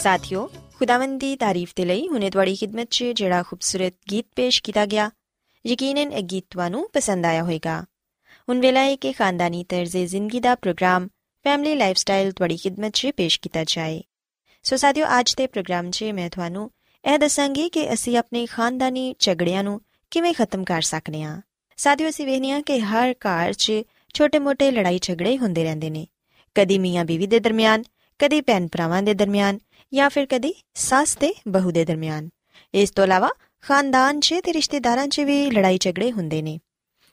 ਸਾਥਿਓ, ਖੁਦਾਵੰਦ ਦੀ ਤਾਰੀਫ ਤੇ ਲਈ ਹੁਨੇ ਤੁਹਾਡੀ ਖidmat 'ਚ ਜਿਹੜਾ ਖੂਬਸੂਰਤ ਗੀਤ ਪੇਸ਼ ਕੀਤਾ ਗਿਆ, ਯਕੀਨਨ ਇਹ ਗੀਤ ਤੁਹਾਨੂੰ ਪਸੰਦ ਆਇਆ ਹੋਵੇਗਾ। ਹੁਣ ਵੇਲਾ ਹੈ ਕਿ ਖਾਨਦਾਨੀ ਤਰਜ਼ੇ ਜ਼ਿੰਦਗੀ ਦਾ ਪ੍ਰੋਗਰਾਮ, ਫੈਮਿਲੀ ਲਾਈਫਸਟਾਈਲ ਤੁਹਾਡੀ ਖidmat 'ਚ ਪੇਸ਼ ਕੀਤਾ ਜਾਏ। ਸੋ ਸਾਥਿਓ, ਅੱਜ ਦੇ ਪ੍ਰੋਗਰਾਮ 'ਚ ਮੈਂ ਤੁਹਾਨੂੰ ਇਹ ਦੱਸਾਂਗੀ ਕਿ ਅਸੀਂ ਆਪਣੇ ਖਾਨਦਾਨੀ ਝਗੜਿਆਂ ਨੂੰ ਕਿਵੇਂ ਖਤਮ ਕਰ ਸਕਨੇ ਆ। ਸਾਥਿਓ, ਅਸੀਂ ਵੇਖਨੇ ਆ ਕਿ ਹਰ ਘਰ 'ਚ ਛੋਟੇ-ਮੋਟੇ ਲੜਾਈ ਝਗੜੇ ਹੁੰਦੇ ਰਹਿੰਦੇ ਨੇ। ਕਦੀ ਮੀਆਂ ਬੀਵੀ ਦੇ ਦਰਮਿਆਨ, ਕਦੀ ਭੈਣ ਭਰਾਵਾਂ ਦੇ ਦਰਮਿਆਨ ਜਾਂ ਫਿਰ ਕਦੀ ਸੱਸ ਤੇ ਬਹੂ ਦੇ ਦਰਮਿਆਨ। ਇਸ ਤੋਂ ਇਲਾਵਾ ਖਾਨਦਾਨ 'ਚ ਤੇ ਰਿਸ਼ਤੇਦਾਰਾਂ 'ਚ ਵੀ ਲੜਾਈ ਝਗੜੇ ਹੁੰਦੇ ਨੇ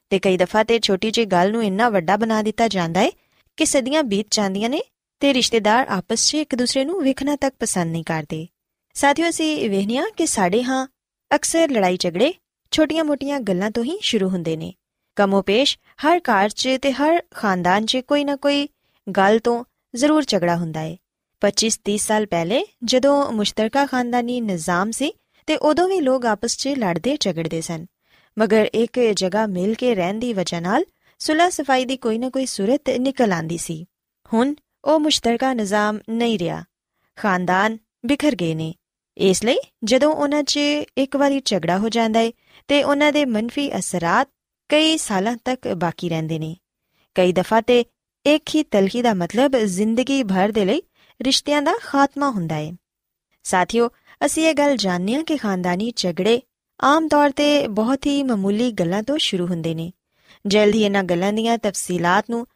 ਤੇ ਕਈ ਦਫਾ ਤੇ ਛੋਟੀ ਜਿਹੀ ਗੱਲ ਨੂੰ ਇੰਨਾ ਵੱਡਾ ਬਣਾ ਦਿੱਤਾ ਜਾਂਦਾ ਹੈ ਕਿ ਸਦੀਆਂ ਬੀਤ ਜਾਂਦੀਆਂ ਨੇ ਤੇ ਰਿਸ਼ਤੇਦਾਰ ਆਪਸ 'ਚ ਇੱਕ ਦੂਸਰੇ ਨੂੰ ਵੇਖਣਾ ਤੱਕ ਪਸੰਦ ਨਹੀਂ ਕਰਦੇ। ਸਾਥੀਓ, ਅਸੀਂ ਵੇਖਨੀਆ ਕਿ ਸਾਡੇ ਹਾਂ ਅਕਸਰ ਲੜਾਈ ਝਗੜੇ ਛੋਟੀਆਂ-ਮੋਟੀਆਂ ਗੱਲਾਂ ਤੋਂ ਹੀ ਸ਼ੁਰੂ ਹੁੰਦੇ ਨੇ। ਕਮੋਪੇਸ਼ ਹਰ ਘਰ 'ਚ ਤੇ ਹਰ ਖਾਨਦਾਨ 'ਚ ਕੋਈ ਨਾ ਕੋਈ ਗੱਲ ਤੋਂ ਜ਼ਰੂਰ ਝਗੜਾ ਹੁੰਦਾ ਹੈ 25-30 ਸਾਲ ਪਹਿਲੇ ਜਦੋਂ ਮੁਸ਼ਤਰਕਾ ਖਾਨਦਾਨੀ ਨਿਜ਼ਾਮ ਸੀ ਤੇ ਉਦੋਂ ਵੀ ਲੋਕ ਆਪਸ 'ਚ ਲੜਦੇ ਝਗੜਦੇ ਸਨ। ਮਗਰ ਇੱਕ ਜਗ੍ਹਾ ਮਿਲ ਕੇ ਰਹਿਣ ਦੀ ਵਜ੍ਹਾ ਨਾਲ ਸੁਲਹ ਸਫ਼ਾਈ ਦੀ ਕੋਈ ਨਾ ਕੋਈ ਸੂਰਤ ਨਿਕਲ ਆਂਦੀ ਸੀ। ਹੁਣ ਉਹ ਮੁਸ਼ਤਰਕਾ ਨਿਜ਼ਾਮ ਨਹੀਂ ਰਿਹਾ। ਖਾਨਦਾਨ ਬਿਖਰ ਗਏ ਨੇ। ਇਸ ਲਈ ਜਦੋਂ ਉਹਨਾਂ 'ਚ ਇੱਕ ਵਾਰੀ ਝਗੜਾ ਹੋ ਜਾਂਦਾ ਹੈ ਤੇ ਉਹਨਾਂ ਦੇ ਮੰਨਫੀ ਅਸਰਾਂ ਕਈ ਸਾਲਾਂ ਤੱਕ ਬਾਕੀ ਰਹਿੰਦੇ ਨੇ। ਕਈ ਦਫਾ ਤੇ ਇੱਕ ਹੀ ਤਲਖੀ ਦਾ ਮਤਲਬ ਜ਼ਿੰਦਗੀ ਭਰ ਦੇ ਲਈ ਰਿਸ਼ਤਿਆਂ ਦਾ ਖਾਤਮਾ ਹੁੰਦਾ ਹੈ ਸਾਥੀਓ, ਅਸੀਂ ਇਹ ਗੱਲ ਜਾਣਦੇ ਹਾਂ ਕਿ ਖਾਨਦਾਨੀ ਝਗੜੇ ਆਮ ਤੌਰ ਤੇ ਬਹੁਤ ਹੀ ਮਾਮੂਲੀ ਗੱਲਾਂ ਤੋਂ ਸ਼ੁਰੂ ਹੁੰਦੇ ਨੇ। ਜਲਦੀ ਇਹਨਾਂ ਗੱਲਾਂ ਦੀਆਂ ਤਫਸੀਲਾਤ ਨੂੰ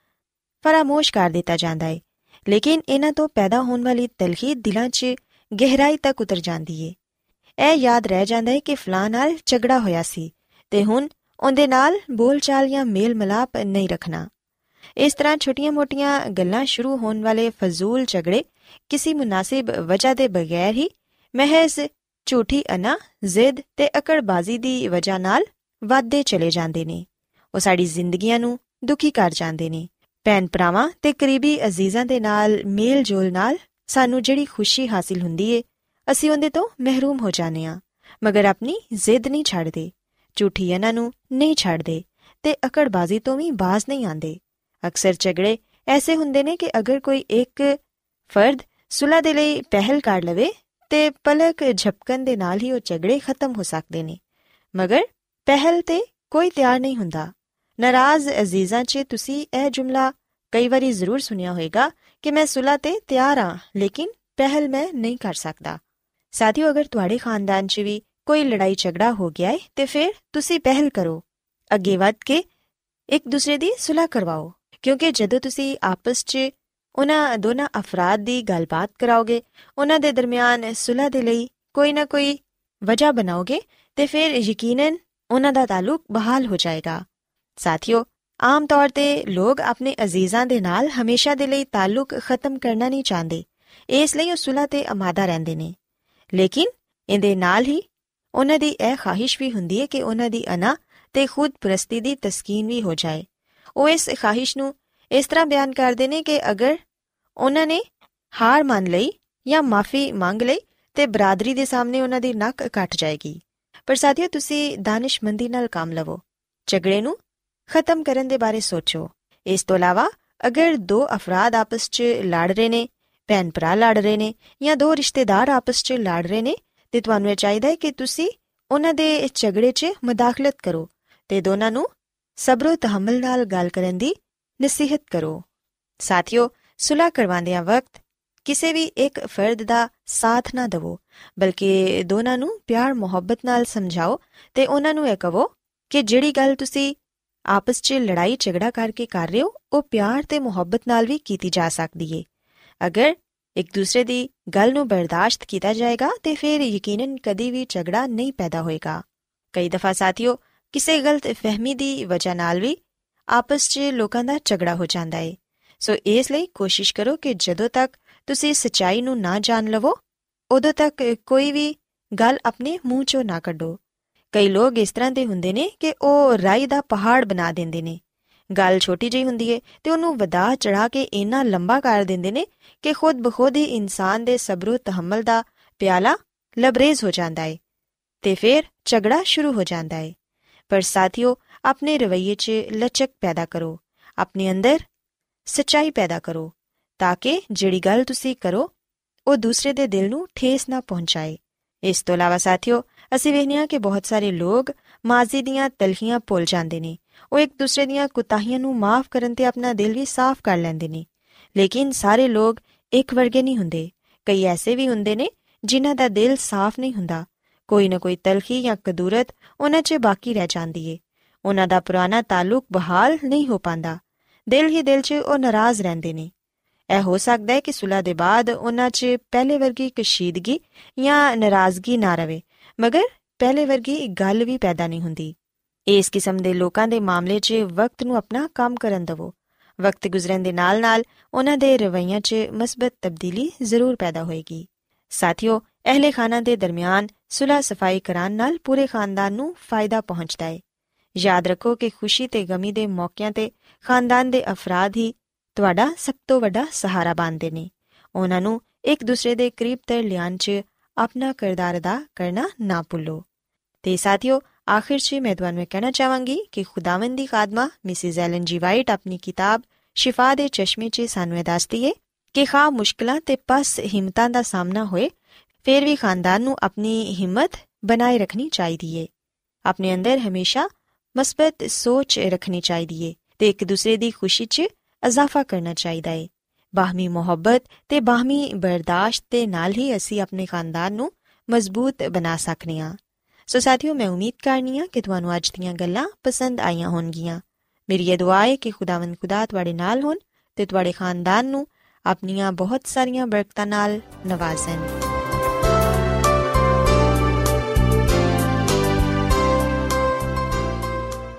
ਫਰਾਮੋਸ਼ ਕਰ ਦਿੱਤਾ ਜਾਂਦਾ ਹੈ ਲੇਕਿਨ ਇਹਨਾਂ ਤੋਂ ਪੈਦਾ ਹੋਣ ਵਾਲੀ ਤਲਖੀ ਦਿਲਾਂ 'ਚ ਗਹਿਰਾਈ ਤੱਕ ਉਤਰ ਜਾਂਦੀ ਹੈ ਇਹ ਯਾਦ ਰਹਿ ਜਾਂਦਾ ਹੈ ਕਿ ਫਲਾਂ ਨਾਲ ਝਗੜਾ ਹੋਇਆ ਸੀ ਤੇ ਹੁਣ ਉਹਦੇ ਨਾਲ ਬੋਲਚਾਲ ਜਾਂ ਮੇਲ ਮਲਾਪ ਨਹੀਂ ਰੱਖਣਾ। ਇਸ ਤਰ੍ਹਾਂ ਛੋਟੀਆਂ-ਮੋਟੀਆਂ ਗੱਲਾਂ ਸ਼ੁਰੂ ਹੋਣ ਵਾਲੇ ਫਜ਼ੂਲ ਝਗੜੇ ਕਿਸੇ ਮੁਨਾਸਿਬ ਵਜ੍ਹਾ ਦੇ ਬਗੈਰ ਹੀ ਮਹਿਜ਼ ਝੂਠੀ ਅਨਾ ਜ਼ਿੱਦ ਤੇ ਅਕੜਬਾਜ਼ੀ ਦੀ ਵਜ੍ਹਾ ਨਾਲ ਵਾਧੇ ਚਲੇ ਜਾਂਦੇ ਨੇ ਉਹ ਸਾਡੀ ਜ਼ਿੰਦਗੀਆਂ ਨੂੰ ਦੁਖੀ ਕਰ ਜਾਂਦੇ ਨੇ ਭੈਣ ਭਰਾਵਾਂ ਤੇ ਕਰੀਬੀ ਅਜ਼ੀਜ਼ਾਂ ਦੇ ਨਾਲ ਮੇਲ ਜੋਲ ਨਾਲ ਸਾਨੂੰ ਜਿਹੜੀ ਖੁਸ਼ੀ ਹਾਸਿਲ ਹੁੰਦੀ ਏ ਅਸੀਂ ਉਹਦੇ ਤੋਂ ਮਹਿਰੂਮ ਹੋ ਜਾਂਦੇ ਆ ਮਗਰ ਆਪਣੀ ਜ਼ਿੱਦ ਨਹੀਂ ਛੱਡਦੇ ਝੂਠੀ ਇਹਨਾਂ ਨੂੰ ਨਹੀਂ ਛੱਡਦੇ ਤੇ ਅਕੜਬਾਜ਼ੀ ਤੋਂ ਵੀ ਬਾਜ਼ ਨਹੀਂ ਆਂਦੇ ਅਕਸਰ ਝਗੜੇ ਐਸੇ ਹੁੰਦੇ ਨੇ ਕਿ ਅਗਰ ਕੋਈ ਇੱਕ ਫਰਦ ਸੁਲਹ ਦੇ ਲਈ ਪਹਿਲ ਕਰ ਲਵੇ ਤੇ ਪਲਕ ਝਪਕਣ ਦੇ ਨਾਲ ਹੀ ਉਹ ਝਗੜੇ ਖਤਮ ਹੋ ਸਕਦੇ ਨੇ। ਮਗਰ ਪਹਿਲ ਤੇ ਕੋਈ ਤਿਆਰ ਨਹੀਂ ਹੁੰਦਾ। ਨਾਰਾਜ਼ ਅਜ਼ੀਜ਼ਾਂ 'ਚ ਤੁਸੀਂ ਇਹ ਜੁਮਲਾ ਕਈ ਵਾਰੀ ਜ਼ਰੂਰ ਸੁਨਿਆ ਹੋਵੇਗਾ ਕਿ ਮੈਂ ਸੁਲਹ ਤੇ ਤਿਆਰ ਹਾਂ, ਲੇਕਿਨ ਪਹਿਲ ਮੈਂ ਨਹੀਂ ਕਰ ਸਕਦਾ। ਸਾਥੀਓ, ਅਗਰ ਤੁਹਾਡੇ ਖਾਨਦਾਨ 'ਚ ਵੀ ਕੋਈ ਲੜਾਈ ਝਗੜਾ ਹੋ ਗਿਆ ਹੈ ਤੇ ਫਿਰ ਤੁਸੀਂ ਪਹਿਲ ਕਰੋ। ਅੱਗੇ ਵੱਧ ਕੇ ਇੱਕ ਦੂਸਰੇ ਦੀ ਸੁਲਹ ਕਰਵਾਓ, ਕਿਉਂਕਿ ਜਦੋਂ ਤੁਸੀਂ ਆਪਸ 'ਚ ਉਹਨਾਂ ਦੋਨਾਂ ਅਫਰਾਦ ਦੀ ਗੱਲਬਾਤ ਕਰਾਓਗੇ ਉਹਨਾਂ ਦੇ ਦਰਮਿਆਨ ਸੁਲਹ ਦੇ ਲਈ ਕੋਈ ਨਾ ਕੋਈ ਵਜ੍ਹਾ ਬਣਾਓਗੇ ਤੇ ਫਿਰ ਯਕੀਨਨ ਉਹਨਾਂ ਦਾ ਤਾਲੁਕ ਬਹਾਲ ਹੋ ਜਾਏਗਾ। ਸਾਥੀਓ, ਆਮ ਤੌਰ ਤੇ ਲੋਕ ਆਪਣੇ ਅਜ਼ੀਜ਼ਾਂ ਦੇ ਨਾਲ ਹਮੇਸ਼ਾ ਦੇ ਲਈ ਤਾਲੁਕ ਖਤਮ ਕਰਨਾ ਨਹੀਂ ਚਾਹੁੰਦੇ, ਇਸ ਲਈ ਉਹ ਸੁਲਹ ਤੇ ਅਮਾਦਾ ਰਹਿੰਦੇ ਨੇ। ਲੇਕਿਨ ਇਹਦੇ ਨਾਲ ਹੀ ਉਹਨਾਂ ਦੀ ਇਹ ਖਾਹਿਸ਼ ਵੀ ਹੁੰਦੀ ਹੈ ਕਿ ਉਹਨਾਂ ਦੀ ਅਨਾ ਤੇ ਖੁਦ ਪ੍ਰਸਤੀ ਦੀ ਤਸਕੀਨ ਵੀ ਹੋ ਜਾਏ। ਉਹ ਇਸ ਖਾਹਿਸ਼ ਨੂੰ ਇਸ ਤਰ੍ਹਾਂ ਬਿਆਨ ਕਰਦੇ ਨੇ ਕਿ ਅਗਰ ਉਹਨਾਂ ਨੇ ਹਾਰ ਮੰਨ ਲਈ ਜਾਂ ਮਾਫੀ ਮੰਗ ਲਈ ਤੇ ਬਰਾਦਰੀ ਦੇ ਸਾਹਮਣੇ ਉਹਨਾਂ ਦੀ ਨੱਕ ਕੱਟ ਜਾਏਗੀ। ਪਰ ਸਾਥੀਓ, ਤੁਸੀਂ ਦਾਨਿਸ਼ਮੰਦੀ ਨਾਲ ਕੰਮ ਲਵੋ। ਝਗੜੇ ਨੂੰ ਖਤਮ ਕਰਨ ਦੇ ਬਾਰੇ ਸੋਚੋ। ਇਸ ਤੋਂ ਇਲਾਵਾ, ਅਗਰ ਦੋ ਅਫਰਾਦ ਆਪਸ 'ਚ ਲੜ ਰਹੇ ਨੇ ਭੈਣ ਭਰਾ ਲੜ ਰਹੇ ਨੇ ਜਾਂ ਦੋ ਰਿਸ਼ਤੇਦਾਰ ਆਪਸ 'ਚ ਲੜ ਰਹੇ ਨੇ, ਤੇ ਤੁਹਾਨੂੰ ਇਹ ਚਾਹੀਦਾ ਹੈ ਕਿ ਤੁਸੀਂ ਉਹਨਾਂ ਦੇ ਝਗੜੇ 'ਚ ਮਦਾਖਲਤ ਕਰੋ ਤੇ ਦੋਨਾਂ ਨੂੰ ਸਬਰੋ ਤਹਮਲ ਨਾਲ ਗੱਲ ਕਰਨ ਦੀ ਨਸੀਹਤ ਕਰੋ। ਸਾਥੀਓ ਸੁਲਾ ਕਰਵਾਉਂਦਿਆਂ ਵਕਤ ਕਿਸੇ ਵੀ ਇੱਕ ਫਰਦ ਦਾ ਸਾਥ ਨਾ ਦਿਵੋ, ਬਲਕਿ ਦੋਨਾਂ ਨੂੰ ਪਿਆਰ, ਮੁਹੱਬਤ ਨਾਲ ਸਮਝਾਓ ਤੇ ਉਹਨਾਂ ਨੂੰ ਇਹ ਕਹੋ ਕਿ ਜਿਹੜੀ ਗੱਲ ਤੁਸੀਂ ਆਪਸ 'ਚ ਲੜਾਈ ਝਗੜਾ ਕਰਕੇ ਕਰ ਰਹੇ ਹੋ, ਉਹ ਪਿਆਰ ਤੇ ਮੁਹੱਬਤ ਨਾਲ ਵੀ ਕੀਤੀ ਜਾ ਸਕਦੀ ਏ। ਅਗਰ ਇੱਕ ਦੂਸਰੇ ਦੀ ਗੱਲ ਨੂੰ ਬਰਦਾਸ਼ਤ ਕੀਤਾ ਜਾਏਗਾ ਤੇ ਫਿਰ ਯਕੀਨਨ ਕਦੀ ਵੀ ਝਗੜਾ ਨਹੀਂ ਪੈਦਾ ਹੋਏਗਾ। ਕਈ ਦਫਾ ਸਾਥੀਓ, ਕਿਸੇ ਗਲਤ ਫਹਿਮੀ ਦੀ ਵਜ੍ਹਾ ਨਾਲ ਵੀ ਆਪਸ 'ਚ ਲੋਕਾਂ ਦਾ ਝਗੜਾ ਹੋ ਜਾਂਦਾ ਏ। ਸੋ ਇਸ ਲਈ ਕੋਸ਼ਿਸ਼ ਕਰੋ ਕਿ ਜਦੋਂ ਤੱਕ ਤੁਸੀਂ ਸਚਾਈ ਨੂੰ ਨਾ ਜਾਣ ਲਵੋ, ਉਦੋਂ ਤੱਕ ਕੋਈ ਵੀ ਗੱਲ ਆਪਣੇ ਮੂੰਹ 'ਚੋਂ ਨਾ ਕੱਢੋ। ਕਈ ਲੋਕ ਇਸ ਤਰ੍ਹਾਂ ਦੇ ਹੁੰਦੇ ਨੇ ਕਿ ਉਹ ਰਾਈ ਦਾ ਪਹਾੜ ਬਣਾ ਦਿੰਦੇ ਨੇ। ਗੱਲ ਛੋਟੀ ਜਿਹੀ ਹੁੰਦੀ ਏ ਤੇ ਉਹਨੂੰ ਵਧਾ ਚੜਾ ਕੇ ਇੰਨਾ ਲੰਬਾ ਕਰ ਦਿੰਦੇ ਨੇ ਕਿ ਖੁਦ ਬਖੁਦ ਹੀ ਇਨਸਾਨ ਦੇ ਸਬਰ ਤਹਮਲ ਦਾ ਪਿਆਲਾ ਲਬਰੇਜ਼ ਹੋ ਜਾਂਦਾ ਏ ਤੇ ਫਿਰ ਝਗੜਾ ਸ਼ੁਰੂ ਹੋ ਜਾਂਦਾ ਏ। ਪਰ ਸਾਥੀਓ, ਆਪਣੇ ਰਵਈਏ 'ਚ ਲਚਕ ਪੈਦਾ ਕਰੋ। ਆਪਣੇ ਅੰਦਰ ਸਚਾਈ ਪੈਦਾ ਕਰੋ, ਤਾਂ ਕਿ ਜਿਹੜੀ ਗੱਲ ਤੁਸੀਂ ਕਰੋ, ਉਹ ਦੂਸਰੇ ਦੇ ਦਿਲ ਨੂੰ ਠੇਸ ਨਾ ਪਹੁੰਚਾਏ। ਇਸ ਤੋਂ ਇਲਾਵਾ ਸਾਥੀਓ, ਅਸੀਂ ਵੇਖਦੇ ਹਾਂ ਕਿ ਬਹੁਤ ਸਾਰੇ ਲੋਕ ਮਾਜ਼ੀ ਦੀਆਂ ਤਲਖੀਆਂ ਭੁੱਲ ਜਾਂਦੇ ਨੇ। ਉਹ ਇੱਕ ਦੂਸਰੇ ਦੀਆਂ ਕੁਤਾਹੀਆਂ ਨੂੰ ਮਾਫ ਕਰਨ ਤੇ ਆਪਣਾ ਦਿਲ ਵੀ ਸਾਫ਼ ਕਰ ਲੈਂਦੇ ਨੇ। ਲੇਕਿਨ ਸਾਰੇ ਲੋਕ ਇੱਕ ਵਰਗੇ ਨਹੀਂ ਹੁੰਦੇ। ਕਈ ਐਸੇ ਵੀ ਹੁੰਦੇ ਨੇ ਜਿਨ੍ਹਾਂ ਦਾ ਦਿਲ ਸਾਫ਼ ਨਹੀਂ ਹੁੰਦਾ। ਕੋਈ ਨਾ ਕੋਈ ਤਲਖੀ ਜਾਂ ਕਦੂਰਤ ਉਹਨਾਂ 'ਚ ਬਾਕੀ ਰਹਿ ਜਾਂਦੀ ਏ। ਉਹਨਾਂ ਦਾ ਪੁਰਾਣਾ ਤਾਲੁਕ ਬਹਾਲ ਨਹੀਂ ਹੋ ਪਾਂਦਾ ਦਿਲ ਹੀ ਦਿਲ 'ਚ ਉਹ ਨਾਰਾਜ਼ ਰਹਿੰਦੇ ਨੇ। ਇਹ ਹੋ ਸਕਦਾ ਹੈ ਕਿ ਸੁਲਾ ਦੇ ਬਾਅਦ ਉਹਨਾਂ 'ਚ ਪਹਿਲੇ ਵਰਗੀ ਕਸ਼ੀਦਗੀ ਜਾਂ ਨਾਰਾਜ਼ਗੀ ਨਾ ਰਵੇ, ਮਗਰ ਪਹਿਲੇ ਵਰਗੀ ਇੱਕ ਗੱਲ ਵੀ ਪੈਦਾ ਨਹੀਂ ਹੁੰਦੀ। ਇਸ ਕਿਸਮ ਦੇ ਲੋਕਾਂ ਦੇ ਮਾਮਲੇ 'ਚ ਵਕਤ ਨੂੰ ਆਪਣਾ ਕੰਮ ਕਰਨ ਦਿਵੋ। ਵਕਤ ਗੁਜ਼ਰਨ ਦੇ ਨਾਲ-ਨਾਲ ਉਹਨਾਂ ਦੇ ਰਵੱਈਆਂ 'ਚ ਮਸਬਤ ਤਬਦੀਲੀ ਜ਼ਰੂਰ ਪੈਦਾ ਹੋਏਗੀ। ਸਾਥੀਓ, ਅਹਲੇ ਖਾਨਾ ਦੇ ਦਰਮਿਆਨ ਸੁਲਾ ਸਫ਼ਾਈ ਕਰਾਨ ਨਾਲ ਪੂਰੇ ਖਾਨਦਾਨ ਨੂੰ ਫਾਇਦਾ ਪਹੁੰਚਦਾ ਹੈ। ਯਾਦ ਰੱਖੋ ਕਿ ਖੁਸ਼ੀ ਤੇ ਗਮੀ ਦੇ ਮੌਕਿਆਂ ਤੇ ਖਾਨਦਾਨ ਦੇ ਅਫਰਾਦ ਹੀ ਤੁਹਾਡਾ ਸਭ ਤੋਂ ਵੱਡਾ ਸਹਾਰਾ ਬਣਦੇ ਨੇ। ਉਹਨਾਂ ਨੂੰ ਇੱਕ ਦੂਸਰੇ ਦੇ ਕਰੀਬ ਤਰ ਲਿਆਉਣ 'ਚ ਆਪਣਾ ਕਿਰਦਾਰ ਅਦਾ ਕਰਨਾ ਨਾ ਭੁੱਲੋ। ਤੇ ਸਾਥੀਓ, ਆਖਿਰ 'ਚ ਮੈਂ ਤੁਹਾਨੂੰ ਕਹਿਣਾ ਚਾਹਾਂਗੀ ਕਿ ਖੁਦਾਵੰਦ ਦੀ ਖਾਦਮਾ ਮਿਸਿਸ ਐਲਨ ਜੀ ਵਾਈਟ ਆਪਣੀ ਕਿਤਾਬ ਸ਼ਿਫਾ ਦੇ ਚਸ਼ਮੇ 'ਚ ਸਾਨੂੰ ਇਹ ਦੱਸਦੀ ਏ ਕਿ ਖਾ ਮੁਸ਼ਕਲਾਂ ਤੇ ਪਸ ਹਿੰਮਤਾਂ ਦਾ ਸਾਹਮਣਾ ਹੋਏ, ਫਿਰ ਵੀ ਖਾਨਦਾਨ ਨੂੰ ਆਪਣੀ ਹਿੰਮਤ ਬਣਾਏ ਰੱਖਣੀ ਚਾਹੀਦੀ ਏ। ਆਪਣੇ ਅੰਦਰ ਹਮੇਸ਼ਾ ਮਸਬਤ ਸੋਚ ਰੱਖਣੀ ਚਾਹੀਦੀ ਏ ਤੇ ਇੱਕ ਦੂਸਰੇ ਦੀ ਖੁਸ਼ੀ 'ਚ ਇਜ਼ਾਫਾ ਕਰਨਾ ਚਾਹੀਦਾ ਏ। ਬਾਹਮੀ ਮੁਹੱਬਤ ਤੇ ਬਾਹਮੀ ਬਰਦਾਸ਼ਤ ਦੇ ਨਾਲ ਹੀ ਅਸੀਂ ਆਪਣੇ ਖਾਨਦਾਨ ਨੂੰ ਮਜ਼ਬੂਤ ਬਣਾ ਸਕਨੇ ਆ। ਸੋ ਸਾਥੀਓ, ਮੈਂ ਉਮੀਦ ਕਰਨੀ ਆ ਕਿ ਤੁਹਾਨੂੰ ਅੱਜ ਦੀਆਂ ਗੱਲਾਂ ਪਸੰਦ ਆਈਆਂ ਹੋਣਗੀਆਂ। ਮੇਰੀ ਇਹ ਦੁਆ ਹੈ ਕਿ ਖੁਦਾਵੰਦ ਖੁਦਾ ਤੁਹਾਡੇ ਨਾਲ ਹੋਣ ਤੇ ਤੁਹਾਡੇ ਖਾਨਦਾਨ ਨੂੰ ਆਪਣੀਆਂ ਬਹੁਤ ਸਾਰੀਆਂ ਬਰਕਤਾਂ ਨਾਲ ਨਵਾਜ਼ਣ।